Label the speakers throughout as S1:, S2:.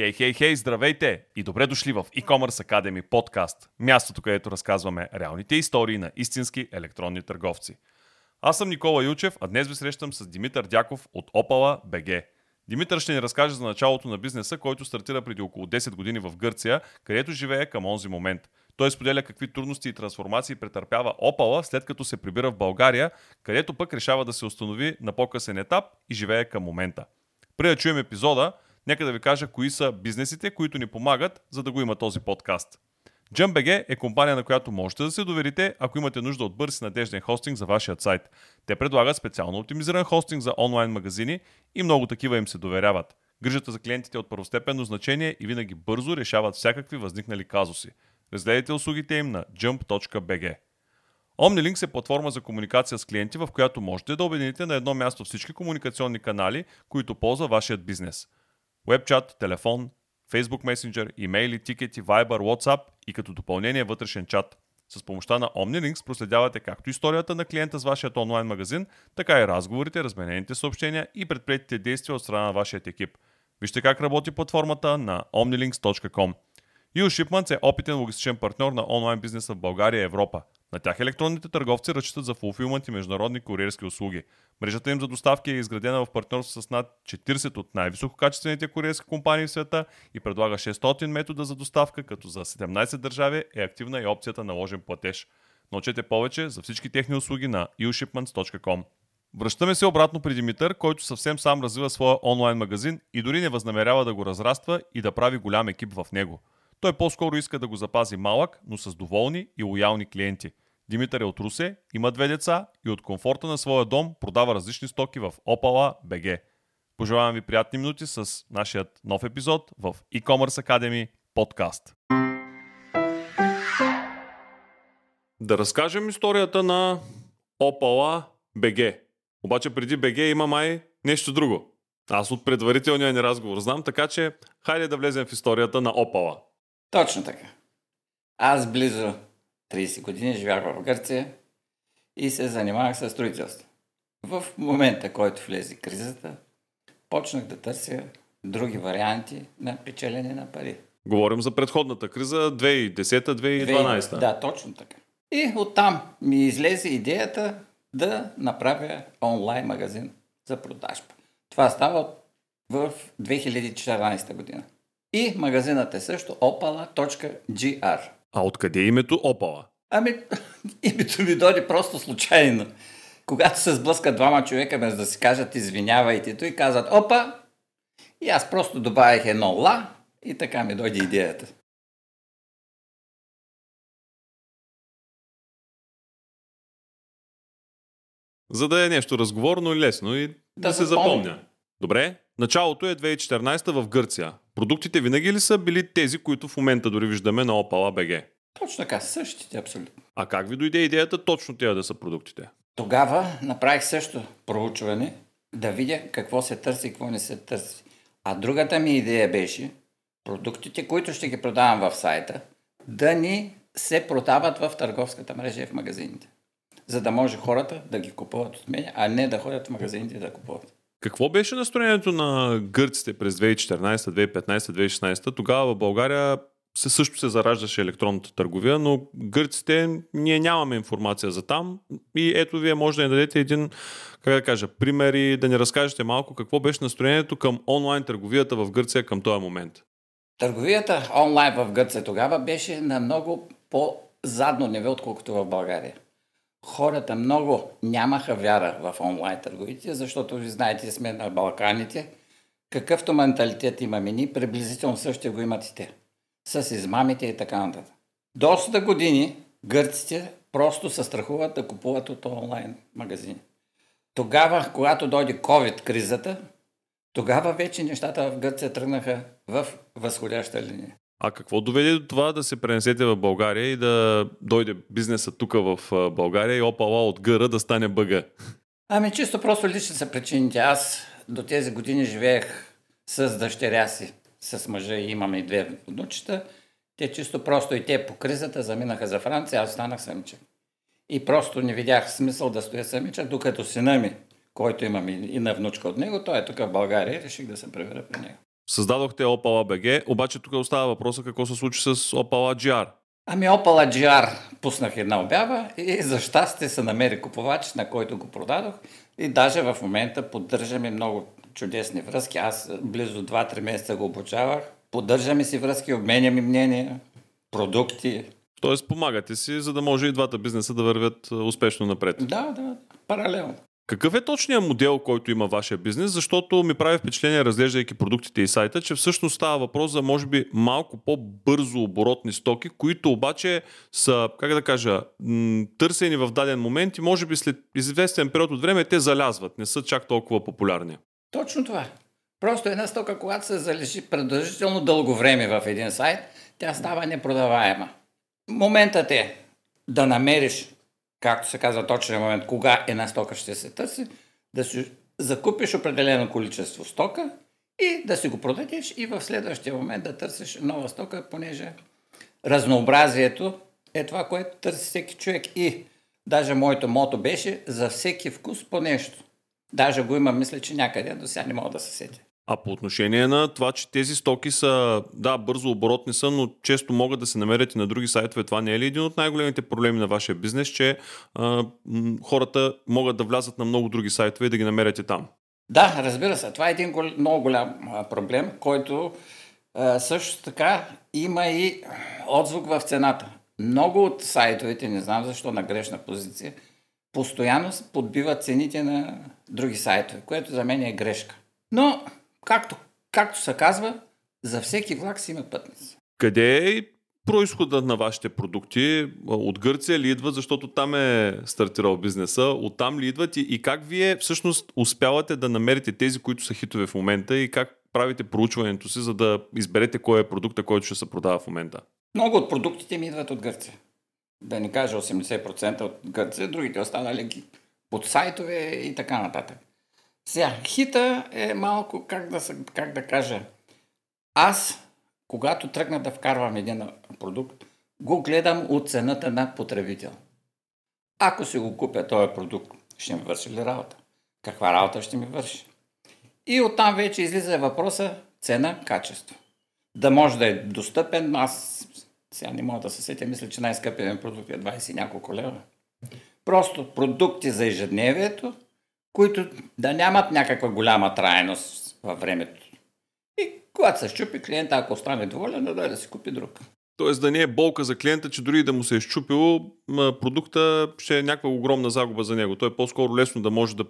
S1: Хей, хей, хей, здравейте и добре дошли в E-Commerce Academy подкаст, мястото, където разказваме реалните истории на истински електронни търговци. Аз съм Никола Ючев, а днес ви срещам с Димитър Дяков от Опала БГ. Димитър ще ни разкаже за началото на бизнеса, който стартира преди около 10 години в Гърция, където живее към онзи момент. Той споделя какви трудности и трансформации претърпява Опала, след като се прибира в България, където пък решава да се установи на по-късен етап и живее към момента. Преди да чуем епизода, нека да ви кажа кои са бизнесите, които ни помагат, за да го има този подкаст. JumpBG е компания, на която можете да се доверите, ако имате нужда от бърз и надежден хостинг за вашия сайт. Те предлагат специално оптимизиран хостинг за онлайн магазини и много такива им се доверяват. Грижата за клиентите е от първостепенно значение и винаги бързо решават всякакви възникнали казуси. Разгледайте услугите им на jump.bg. OmniLinks е платформа за комуникация с клиенти, в която можете да обедините на едно място всички комуникационни канали, които ползва вашият бизнес. Webchat, телефон, Facebook Messenger, имейли, тикети, Viber, WhatsApp и като допълнение вътрешен чат. С помощта на OmniLinks проследявате както историята на клиента с вашият онлайн магазин, така и разговорите, разменените съобщения и предприятите действия от страна на вашият екип. Вижте как работи платформата на omnilinks.com. YouShipments е опитен логистичен партньор на онлайн бизнеса в България и Европа. На тях електронните търговци разчитат за фулфилмент и международни куриерски услуги. Мрежата им за доставки е изградена в партньорство с над 40 от най-висококачествените куриерски компании в света и предлага 600 метода за доставка, като за 17 държави е активна и опцията на ложен платеж. Научете повече за всички техни услуги на eushipments.com. Връщаме се обратно при Димитър, който съвсем сам развива своя онлайн магазин и дори не възнамерява да го разраства и да прави голям екип в него. Той по-скоро иска да го запази малък, но с доволни и лоялни клиенти. Димитър е от Русе, има две деца и от комфорта на своя дом продава различни стоки в Опала БГ. Пожелавам ви приятни минути с нашият нов епизод в E-Commerce Academy подкаст. Да разкажем историята на Опала БГ. Обаче преди БГ има май нещо друго. Аз от предварителния ни разговор знам, така че хайде да влезем в историята на Опала.
S2: Точно така. Аз близо 30 години живях в Гърция и се занимавах с строителство. В момента, който влезе кризата, почнах да търся други варианти на печелене на пари.
S1: Говорим за предходната криза 2010-2012.
S2: Да, точно така. И оттам ми излезе идеята да направя онлайн магазин за продажба. Това става в 2014 година. И магазинът е също opala.gr.
S1: А откъде е името Опала?
S2: Ами, името ми дойде просто случайно. Когато се сблъскат двама човека, без да си кажат извинявайте, и казват опа, и аз просто добавих едно ла и така ми дойде идеята.
S1: За да е нещо разговорно и лесно и да, да се запомня. Добре, началото е 2014 в Гърция. Продуктите винаги ли са били тези, които в момента дори виждаме на Opala BG?
S2: Точно така, същите абсолютно.
S1: А как ви дойде идеята точно тези да са продуктите?
S2: Тогава направих също проучване да видя какво се търси и какво не се търси. А другата ми идея беше продуктите, които ще ги продавам в сайта, да ни се продават в търговската мрежа и в магазините. За да може хората да ги купуват от мен, а не да ходят в магазините да купуват.
S1: Какво беше настроението на гърците през 2014, 2015, 2016? Тогава в България се също се зараждаше електронната търговия, но гърците ние нямаме информация за там и ето вие може да ни дадете един, как да кажа, пример и да ни разкажете малко какво беше настроението към онлайн търговията в Гърция към този момент.
S2: Търговията онлайн в Гърция тогава беше на много по-задно ниво, отколкото в България. Хората много нямаха вяра в онлайн търговите, защото ви знаете, сме на Балканите. Какъвто менталитет имаме ние, приблизително също го имат и те с измамите и така нататък. Доста години гърците просто се страхуват да купуват от онлайн магазини. Тогава, когато дойде COVID-кризата, тогава вече нещата в Гърция тръгнаха в възходяща линия.
S1: А какво доведе до това да се пренесете в България и да дойде бизнеса тук в България и опала от гъра да стане бъга?
S2: Ами чисто просто лични са причините. Аз до тези години живеех с дъщеря си с мъжа и имаме и две внучета. Те чисто просто и те по кризата заминаха за Франция, аз останах самичък. И просто не видях смисъл да стоя самичък, докато сина ми, който имам и на внучка от него, той е тук в България и реших да се превера при него.
S1: Създадохте Opala BG, обаче тук остава въпроса какво се случи с Opala GR.
S2: Ами Opala GR пуснах една обява и за щастие се намери купувач, на който го продадох. И даже в момента поддържаме много чудесни връзки. Аз близо 2-3 месеца го обучавах. Поддържаме си връзки, обменяме мнения, продукти.
S1: Тоест помагате си, за да може и двата бизнеса да вървят успешно напред.
S2: Да, да, паралелно.
S1: Какъв е точният модел, който има вашия бизнес? Защото ми прави впечатление, разглеждайки продуктите и сайта, че всъщност става въпрос за, може би, малко по-бързо оборотни стоки, които обаче са, как да кажа, търсени в даден момент и може би след известен период от време те залязват, не са чак толкова популярни.
S2: Точно това. Просто една стока, когато се залежи продължително дълго време в един сайт, тя става непродаваема. Моментът е да намериш както се казва точния момент, кога една стока ще се търси, да си закупиш определено количество стока и да си го продадеш и в следващия момент да търсиш нова стока, понеже разнообразието е това, което търси всеки човек. И даже моето мото беше за всеки вкус по нещо. Даже го има, мисля, че някъде, до сега не мога да се сетя.
S1: А по отношение на това, че тези стоки са, да, бързо оборотни са, но често могат да се намерят и на други сайтове, това не е ли един от най-големите проблеми на вашия бизнес, че а, хората могат да влязат на много други сайтове и да ги намерят и там?
S2: Да, разбира се. Това е един гол, много голям проблем, който а, също така има и отзвук в цената. Много от сайтовете, не знам защо на грешна позиция, постоянно подбиват цените на други сайтове, което за мен е грешка. Но както, както се казва, за всеки влак си има пътници.
S1: Къде е происходът на вашите продукти? От Гърция ли идват, защото там е стартирал бизнеса? Оттам ли идват и, и как вие всъщност успявате да намерите тези, които са хитове в момента и как правите проучването си, за да изберете кой е продукта, който ще се продава в момента?
S2: Много от продуктите ми идват от Гърция. Да не кажа 80% от Гърция, другите останали под сайтове и така нататък. Сега, хита е малко, как да, как да кажа, аз, когато тръгна да вкарвам един продукт, го гледам от цената на потребител. Ако си го купя този продукт, ще ми върши ли работа? Каква работа ще ми върши? И оттам вече излиза въпроса цена, качество. Да може да е достъпен, аз сега не мога да се сетя, мисля, че най-скъпият продукт е 20 няколко лева. Просто продукти за ежедневието, които да нямат някаква голяма трайност във времето. И когато се щупи клиента, ако остане доволен, да да си купи друг.
S1: Тоест да не е болка за клиента, че дори да му се е щупило, продукта ще е някаква огромна загуба за него. Той е по-скоро лесно да може да,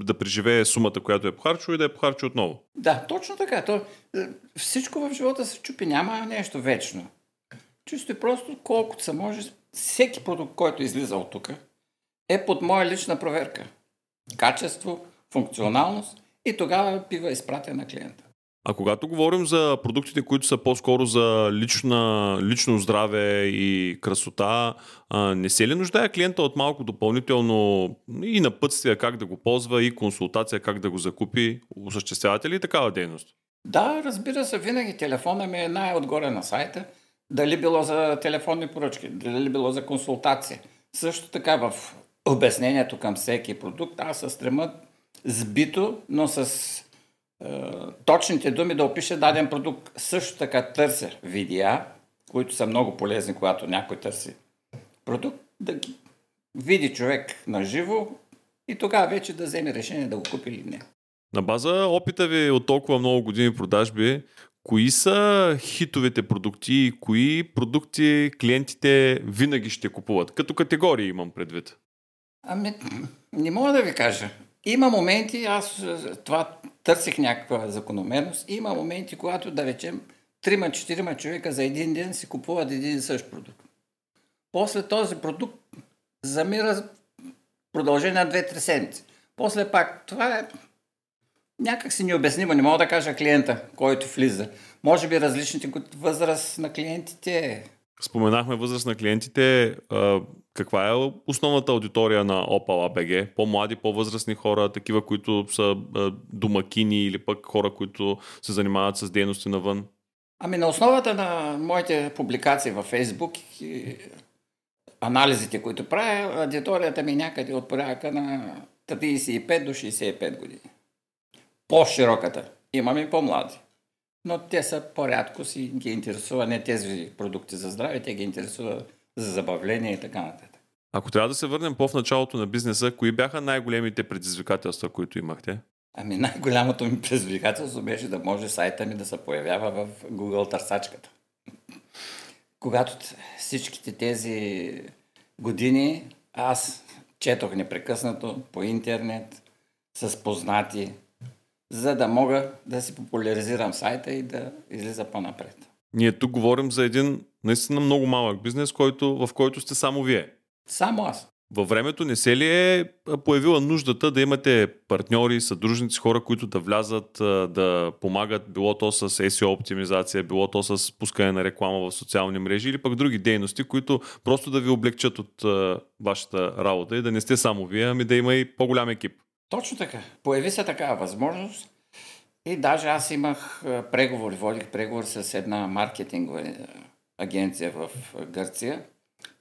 S1: да преживее сумата, която е похарчил и да я похарчи отново.
S2: Да, точно така. То, е, всичко в живота се чупи, няма нещо вечно. Чисто и просто, колкото се може, всеки продукт, който излиза от тук, е под моя лична проверка качество, функционалност и тогава бива изпратен на клиента.
S1: А когато говорим за продуктите, които са по-скоро за лична, лично здраве и красота, не се ли нуждае клиента от малко допълнително и напътствия как да го ползва, и консултация как да го закупи? Осъществявате ли такава дейност?
S2: Да, разбира се, винаги телефона ми е най-отгоре на сайта. Дали било за телефонни поръчки, дали било за консултация. Също така в обяснението към всеки продукт, аз се стрема сбито, но с е, точните думи да опиша даден продукт. Също така търся видеа, които са много полезни, когато някой търси продукт, да ги види човек на живо и тогава вече да вземе решение да го купи или не.
S1: На база опита ви от толкова много години продажби, кои са хитовите продукти и кои продукти клиентите винаги ще купуват? Като категории имам предвид.
S2: Ами, не мога да ви кажа. Има моменти, аз това търсих някаква закономерност, има моменти, когато, да речем, трима-четирима човека за един ден си купуват един и същ продукт. После този продукт замира продължение на 2-3 седмици. После пак, това е някак си необяснимо, не мога да кажа клиента, който влиза. Може би различните възраст на клиентите.
S1: Споменахме възраст на клиентите каква е основната аудитория на Opal ABG? По-млади, по-възрастни хора, такива, които са домакини или пък хора, които се занимават с дейности навън?
S2: Ами на основата на моите публикации във Фейсбук и анализите, които правя, аудиторията ми е някъде от порядъка на 35 до 65 години. По-широката. Имам и по-млади. Но те са по-рядко си ги интересува не тези продукти за здраве, те ги интересува за забавление и така нататък.
S1: Ако трябва да се върнем по-в началото на бизнеса, кои бяха най-големите предизвикателства, които имахте?
S2: Ами най-голямото ми предизвикателство беше да може сайта ми да се появява в Google търсачката. Когато всичките тези години аз четох непрекъснато по интернет с познати, за да мога да си популяризирам сайта и да излиза по-напред.
S1: Ние тук говорим за един наистина много малък бизнес, който, в който сте само вие.
S2: Само аз.
S1: Във времето не се ли е появила нуждата да имате партньори, съдружници, хора, които да влязат, да помагат, било то с SEO оптимизация, било то с пускане на реклама в социални мрежи или пък други дейности, които просто да ви облегчат от вашата работа и да не сте само вие, ами да има и по-голям екип?
S2: Точно така. Появи се такава възможност и даже аз имах преговори, водих преговори с една маркетингова агенция в Гърция,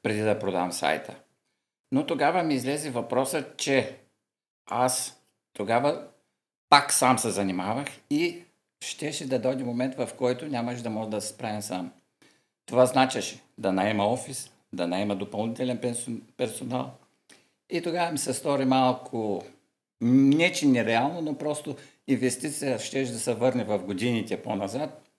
S2: преди да продам сайта. Но тогава ми излезе въпросът, че аз тогава пак сам се занимавах и щеше да дойде момент, в който нямаш да може да се справим сам. Това значеше да наема офис, да наема допълнителен персонал. И тогава ми се стори малко, не че нереално, но просто инвестиция ще да се върне в годините по-назад.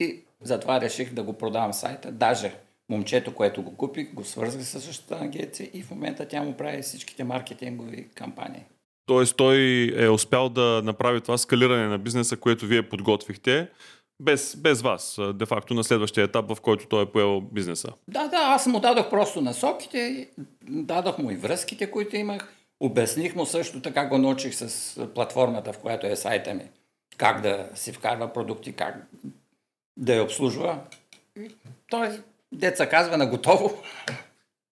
S2: И затова реших да го продавам сайта. Даже момчето, което го купи, го свързах с същата агенция и в момента тя му прави всичките маркетингови кампании.
S1: Тоест той е успял да направи това скалиране на бизнеса, което вие подготвихте, без, без вас, де факто на следващия етап, в който той е поел бизнеса.
S2: Да, да, аз му дадох просто насоките, дадох му и връзките, които имах, обясних му също така го научих с платформата, в която е сайта ми, как да си вкарва продукти, как да я обслужва. той деца казва на готово.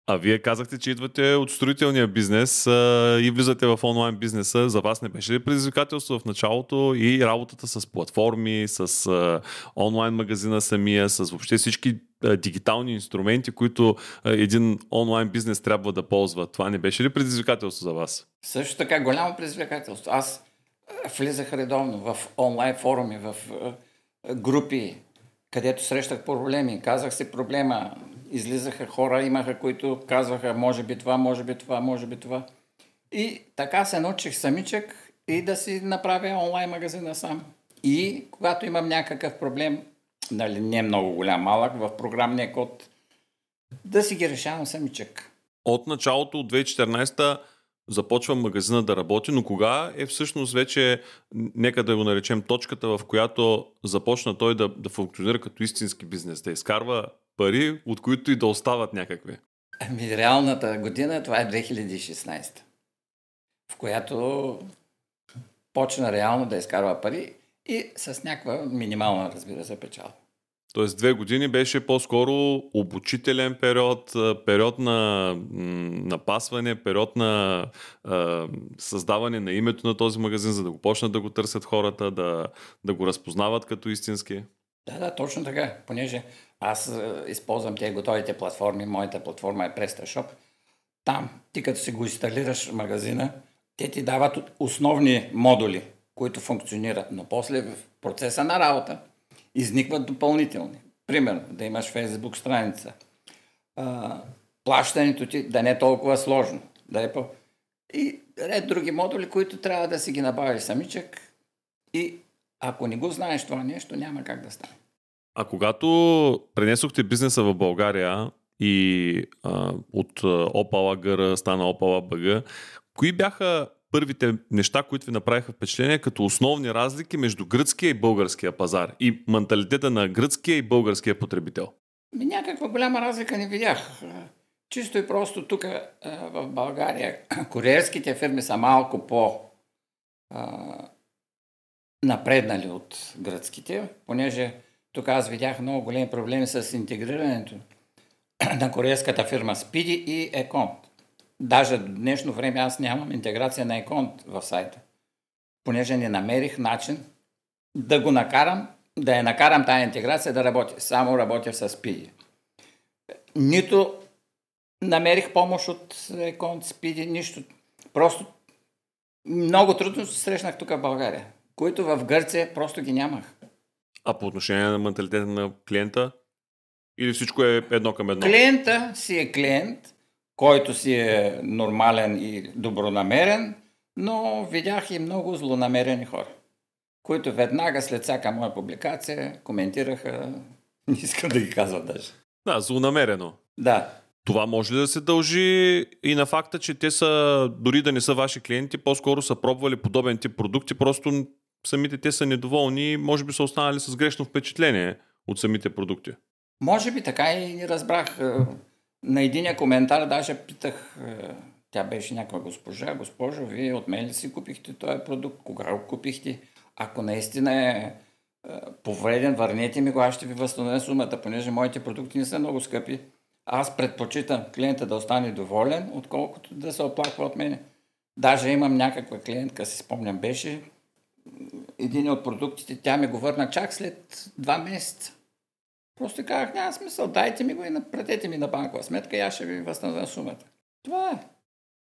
S1: А вие казахте, че идвате от строителния бизнес а, и влизате в онлайн бизнеса. За вас не беше ли предизвикателство в началото и работата с платформи, с а, онлайн магазина самия, с въобще всички дигитални инструменти, които един онлайн бизнес трябва да ползва? Това не беше ли предизвикателство за вас?
S2: Също така голямо предизвикателство. Аз влизах редовно в онлайн форуми, в групи, където срещах проблеми. Казах си проблема. Излизаха хора, имаха, които казваха, може би това, може би това, може би това. И така се научих самичък и да си направя онлайн магазина сам. И когато имам някакъв проблем, нали, не е много голям, малък, в програмния код, да си ги решавам самичък.
S1: От началото от 2014 започва магазина да работи, но кога е всъщност вече, нека да го наречем точката, в която започна той да, да функционира като истински бизнес, да изкарва пари, от които и да остават някакви?
S2: Ами, реалната година това е 2016, в която почна реално да изкарва пари и с някаква минимална, разбира се, печалба.
S1: Тоест две години беше по-скоро обучителен период, период на напасване, период на а, създаване на името на този магазин, за да го почнат да го търсят хората, да, да го разпознават като истински.
S2: Да, да, точно така. Понеже аз използвам тези готовите платформи, моята платформа е PrestaShop. Там, ти като си го инсталираш магазина, те ти дават основни модули, които функционират, но после в процеса на работа изникват допълнителни. Примерно, да имаш фейсбук страница. Плащането ти да не е толкова сложно. Да е по... И ред други модули, които трябва да си ги набавиш самичък. И ако не го знаеш това нещо, няма как да стане.
S1: А когато пренесохте бизнеса в България и а, от Опала Гъра стана Опала БГ, кои бяха първите неща, които ви направиха впечатление като основни разлики между гръцкия и българския пазар и менталитета на гръцкия и българския потребител?
S2: Някаква голяма разлика не видях. Чисто и просто тук в България куриерските фирми са малко по напреднали от гръцките, понеже тук аз видях много големи проблеми с интегрирането на куриерската фирма Speedy и Econ. Даже до днешно време аз нямам интеграция на икон в сайта, понеже не намерих начин да го накарам, да я накарам тази интеграция да работи. Само работя с Speedy. Нито намерих помощ от Econ, Speedy, нищо. Просто много трудно се срещнах тук в България, които в Гърция просто ги нямах.
S1: А по отношение на менталитета на клиента? Или всичко е едно към едно?
S2: Клиента си е клиент, който си е нормален и добронамерен, но видях и много злонамерени хора, които веднага след всяка моя публикация коментираха, не искам да ги казвам даже.
S1: Да, злонамерено.
S2: Да,
S1: Това може ли да се дължи и на факта, че те са, дори да не са ваши клиенти, по-скоро са пробвали подобен тип продукти, просто самите те са недоволни и може би са останали с грешно впечатление от самите продукти.
S2: Може би така и не разбрах. На единия коментар даже питах, е, тя беше някаква госпожа, госпожо, вие от мен ли си купихте този продукт? Кога го купихте? Ако наистина е е, повреден, върнете ми го, аз ще ви възстановя сумата, понеже моите продукти не са много скъпи. Аз предпочитам клиента да остане доволен, отколкото да се оплаква от мене. Даже имам някаква клиентка, си спомням, беше един от продуктите, тя ми го върна чак след два месеца. Просто казах, няма смисъл, дайте ми го и напратете ми на банкова сметка и аз ще ви възстановя сумата. Това е.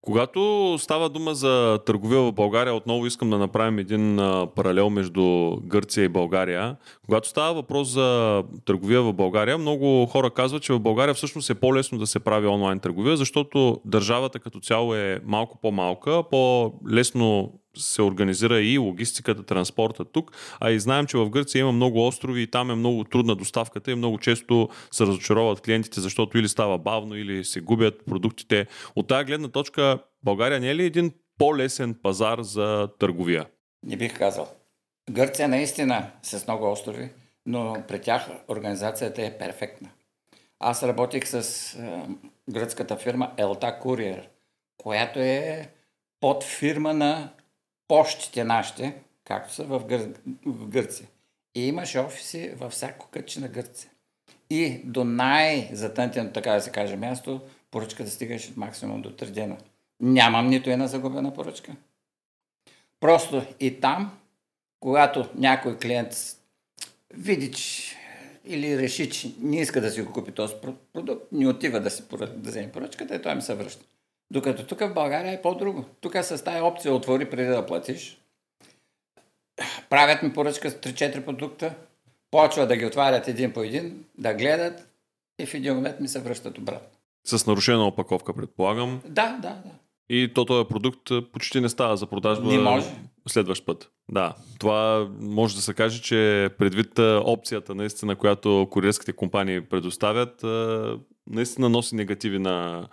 S1: Когато става дума за търговия в България, отново искам да направим един паралел между Гърция и България. Когато става въпрос за търговия в България, много хора казват, че в България всъщност е по-лесно да се прави онлайн търговия, защото държавата като цяло е малко по-малка, по-лесно се организира и логистиката, транспорта тук, а и знаем, че в Гърция има много острови и там е много трудна доставката и много често се разочароват клиентите, защото или става бавно, или се губят продуктите. От тази гледна точка, България не е ли един по-лесен пазар за търговия?
S2: Не бих казал. Гърция наистина с много острови, но при тях организацията е перфектна. Аз работих с е, гръцката фирма Elta Courier, която е под фирма на почтите нашите, както са в, Гър... в Гърция. И имаше офиси във всяко кътче на Гърция. И до най-затънтено, така да се каже, място, поръчката стигаше максимум до 3 дена. Нямам нито една загубена поръчка. Просто и там, когато някой клиент види, че или реши, че не иска да си го купи този про- продукт, не отива да, си, да вземе поръчката и той ми се връща. Докато тук в България е по-друго. Тук с тази опция отвори преди да платиш. Правят ми поръчка с 3-4 продукта, почва да ги отварят един по един, да гледат и в един момент ми се връщат обратно.
S1: С нарушена опаковка, предполагам.
S2: Да, да, да.
S1: И то този продукт а, почти не става за продажба
S2: Не може.
S1: следващ път. Да, това може да се каже, че предвид а, опцията, наистина, която куриерските компании предоставят, наистина носи негативи на,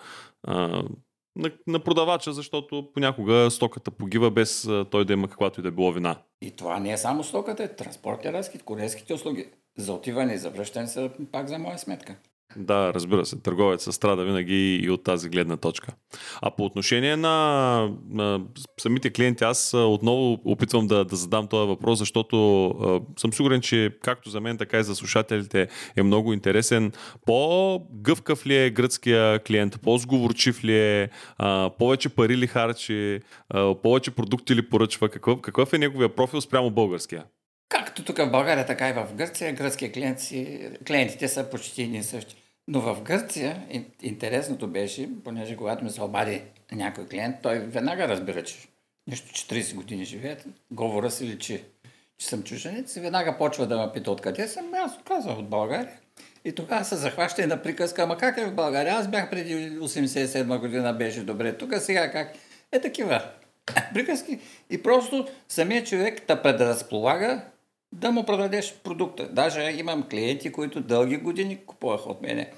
S1: на, на продавача, защото понякога стоката погива без той да има каквато и да било вина.
S2: И това не е само стоката, е транспортни разходи, куриерските услуги. За отиване и за връщане са пак за моя сметка.
S1: Да, разбира се, търговецът страда винаги и от тази гледна точка. А по отношение на, на самите клиенти, аз отново опитвам да, да задам този въпрос, защото а, съм сигурен, че както за мен, така и за слушателите е много интересен. По-гъвкав ли е гръцкия клиент? По-сговорчив ли е? А, повече пари ли харчи? А, повече продукти ли поръчва? Какъв, какъв е неговия профил спрямо българския?
S2: Както тук в България, така и в Гърция, гръцкия клиент си, клиентите са почти едни същи. Но в Гърция ин- интересното беше, понеже когато ми се обади някой клиент, той веднага разбира, че нещо, че 30 години живеят, говора си личи, че съм чужденец, и веднага почва да ме пита откъде съм, аз казвам от България. И тогава се захваща и на приказка, ама как е в България? Аз бях преди 87 година, беше добре. Тук сега как? Е такива приказки. И просто самият човек да предразполага да му продадеш продукта. Даже имам клиенти, които дълги години купуваха от мене.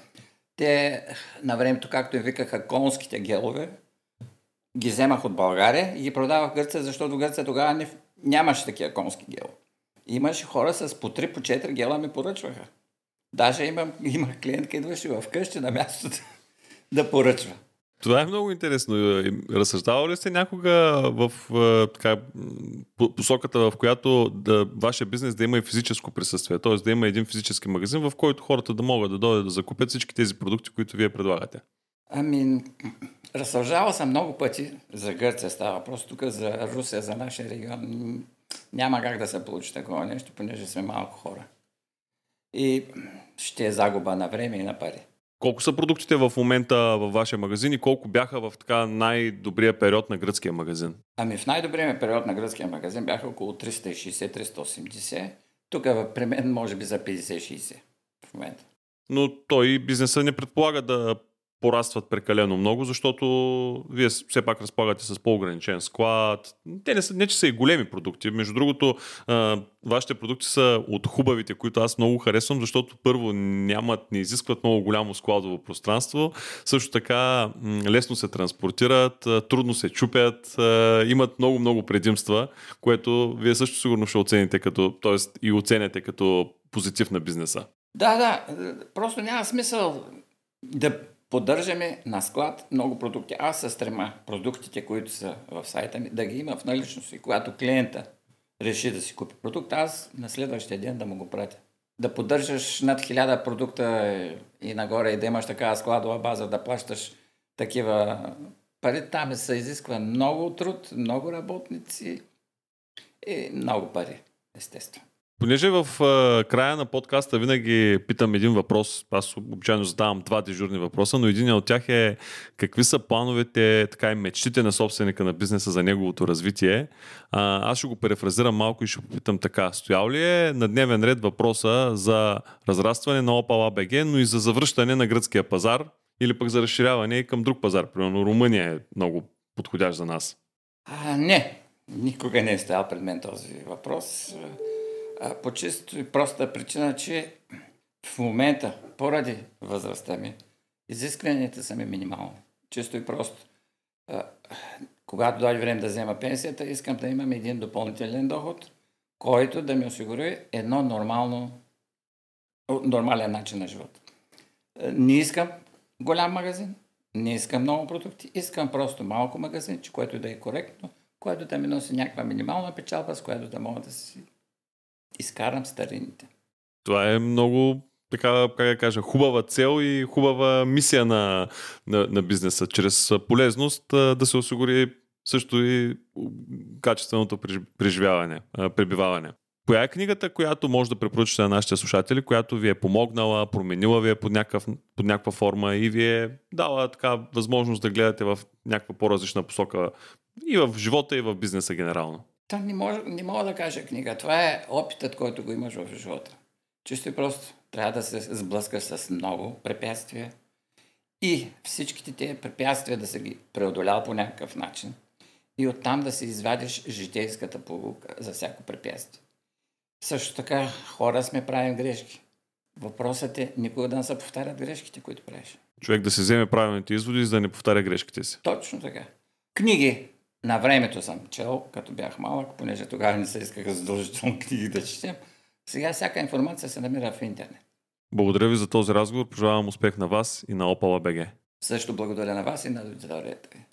S2: Те на времето, както им викаха конските гелове, ги вземах от България и ги продавах в Гърция, защото в Гърция тогава не, нямаше такива конски гелове. Имаше хора с по 3, по 4 гела ми поръчваха. Даже имам, има клиентка, идваше в къщи на мястото да поръчва.
S1: Това е много интересно. И Разсъждавали ли сте някога в а, така, посоката, в която да, вашия бизнес да има и физическо присъствие? Т.е. да има един физически магазин, в който хората да могат да дойдат да закупят всички тези продукти, които вие предлагате?
S2: Ами, разсъждавал съм много пъти за Гърция става въпрос, тук за Русия, за нашия регион. Няма как да се получи такова нещо, понеже сме малко хора. И ще е загуба на време и на пари.
S1: Колко са продуктите в момента във вашия магазин и колко бяха в така най-добрия период на гръцкия магазин?
S2: Ами в най-добрия ми период на гръцкия магазин бяха около 360-380. Тук при мен може би за 50-60 в момента.
S1: Но той бизнеса не предполага да порастват прекалено много, защото вие все пак разполагате с по-ограничен склад. Те не, са, не че са и големи продукти. Между другото, вашите продукти са от хубавите, които аз много харесвам, защото първо нямат, не изискват много голямо складово пространство, също така лесно се транспортират, трудно се чупят, имат много-много предимства, което вие също сигурно ще оцените като, т.е. и оценяте като позитив на бизнеса.
S2: Да, да, просто няма смисъл да Поддържаме на склад много продукти. Аз се стрема продуктите, които са в сайта ми, да ги има в наличност и когато клиента реши да си купи продукт, аз на следващия ден да му го пратя. Да поддържаш над хиляда продукта и нагоре и да имаш такава складова база, да плащаш такива пари, там се изисква много труд, много работници и много пари, естествено.
S1: Понеже в а, края на подкаста винаги питам един въпрос, аз обичайно задавам два дежурни въпроса, но един от тях е какви са плановете, така и мечтите на собственика на бизнеса за неговото развитие. А, аз ще го перефразирам малко и ще попитам така. Стоял ли е на дневен ред въпроса за разрастване на Opal ABG, но и за завръщане на гръцкия пазар или пък за разширяване към друг пазар? Примерно Румъния е много подходящ за нас.
S2: А, не, никога не е стоял пред мен този въпрос по чисто и проста причина, че в момента, поради възрастта ми, изискванията са ми минимални. Чисто и просто. Когато дойде време да взема пенсията, искам да имам един допълнителен доход, който да ми осигури едно нормално, нормален начин на живота. Не искам голям магазин, не искам много продукти, искам просто малко магазин, което да е коректно, което да ми носи някаква минимална печалба, с която да мога да си изкарам старините.
S1: Това е много така, как да кажа, хубава цел и хубава мисия на, на, на бизнеса. Чрез полезност да се осигури също и качественото преживяване, пребиваване. Коя е книгата, която може да препоръчате на нашите слушатели, която ви е помогнала, променила ви е под, някакъв, под някаква форма и ви е дала така възможност да гледате в някаква по-различна посока и в живота, и в бизнеса генерално?
S2: Та не, мога, не мога да кажа книга. Това е опитът, който го имаш в живота. Чисто и просто трябва да се сблъскаш с много препятствия и всичките тези препятствия да се ги преодолял по някакъв начин и оттам да се извадиш житейската полука за всяко препятствие. Също така, хора сме правим грешки. Въпросът е никога да не се повтарят грешките, които правиш.
S1: Човек да се вземе правилните изводи, за да не повтаря грешките си.
S2: Точно така. Книги на времето съм чел, като бях малък, понеже тогава не се искаха задължително книги да четем. Сега всяка информация се намира в интернет.
S1: Благодаря ви за този разговор. Пожелавам успех на вас и на Opala BG.
S2: Също благодаря на вас и на аудиторията ви.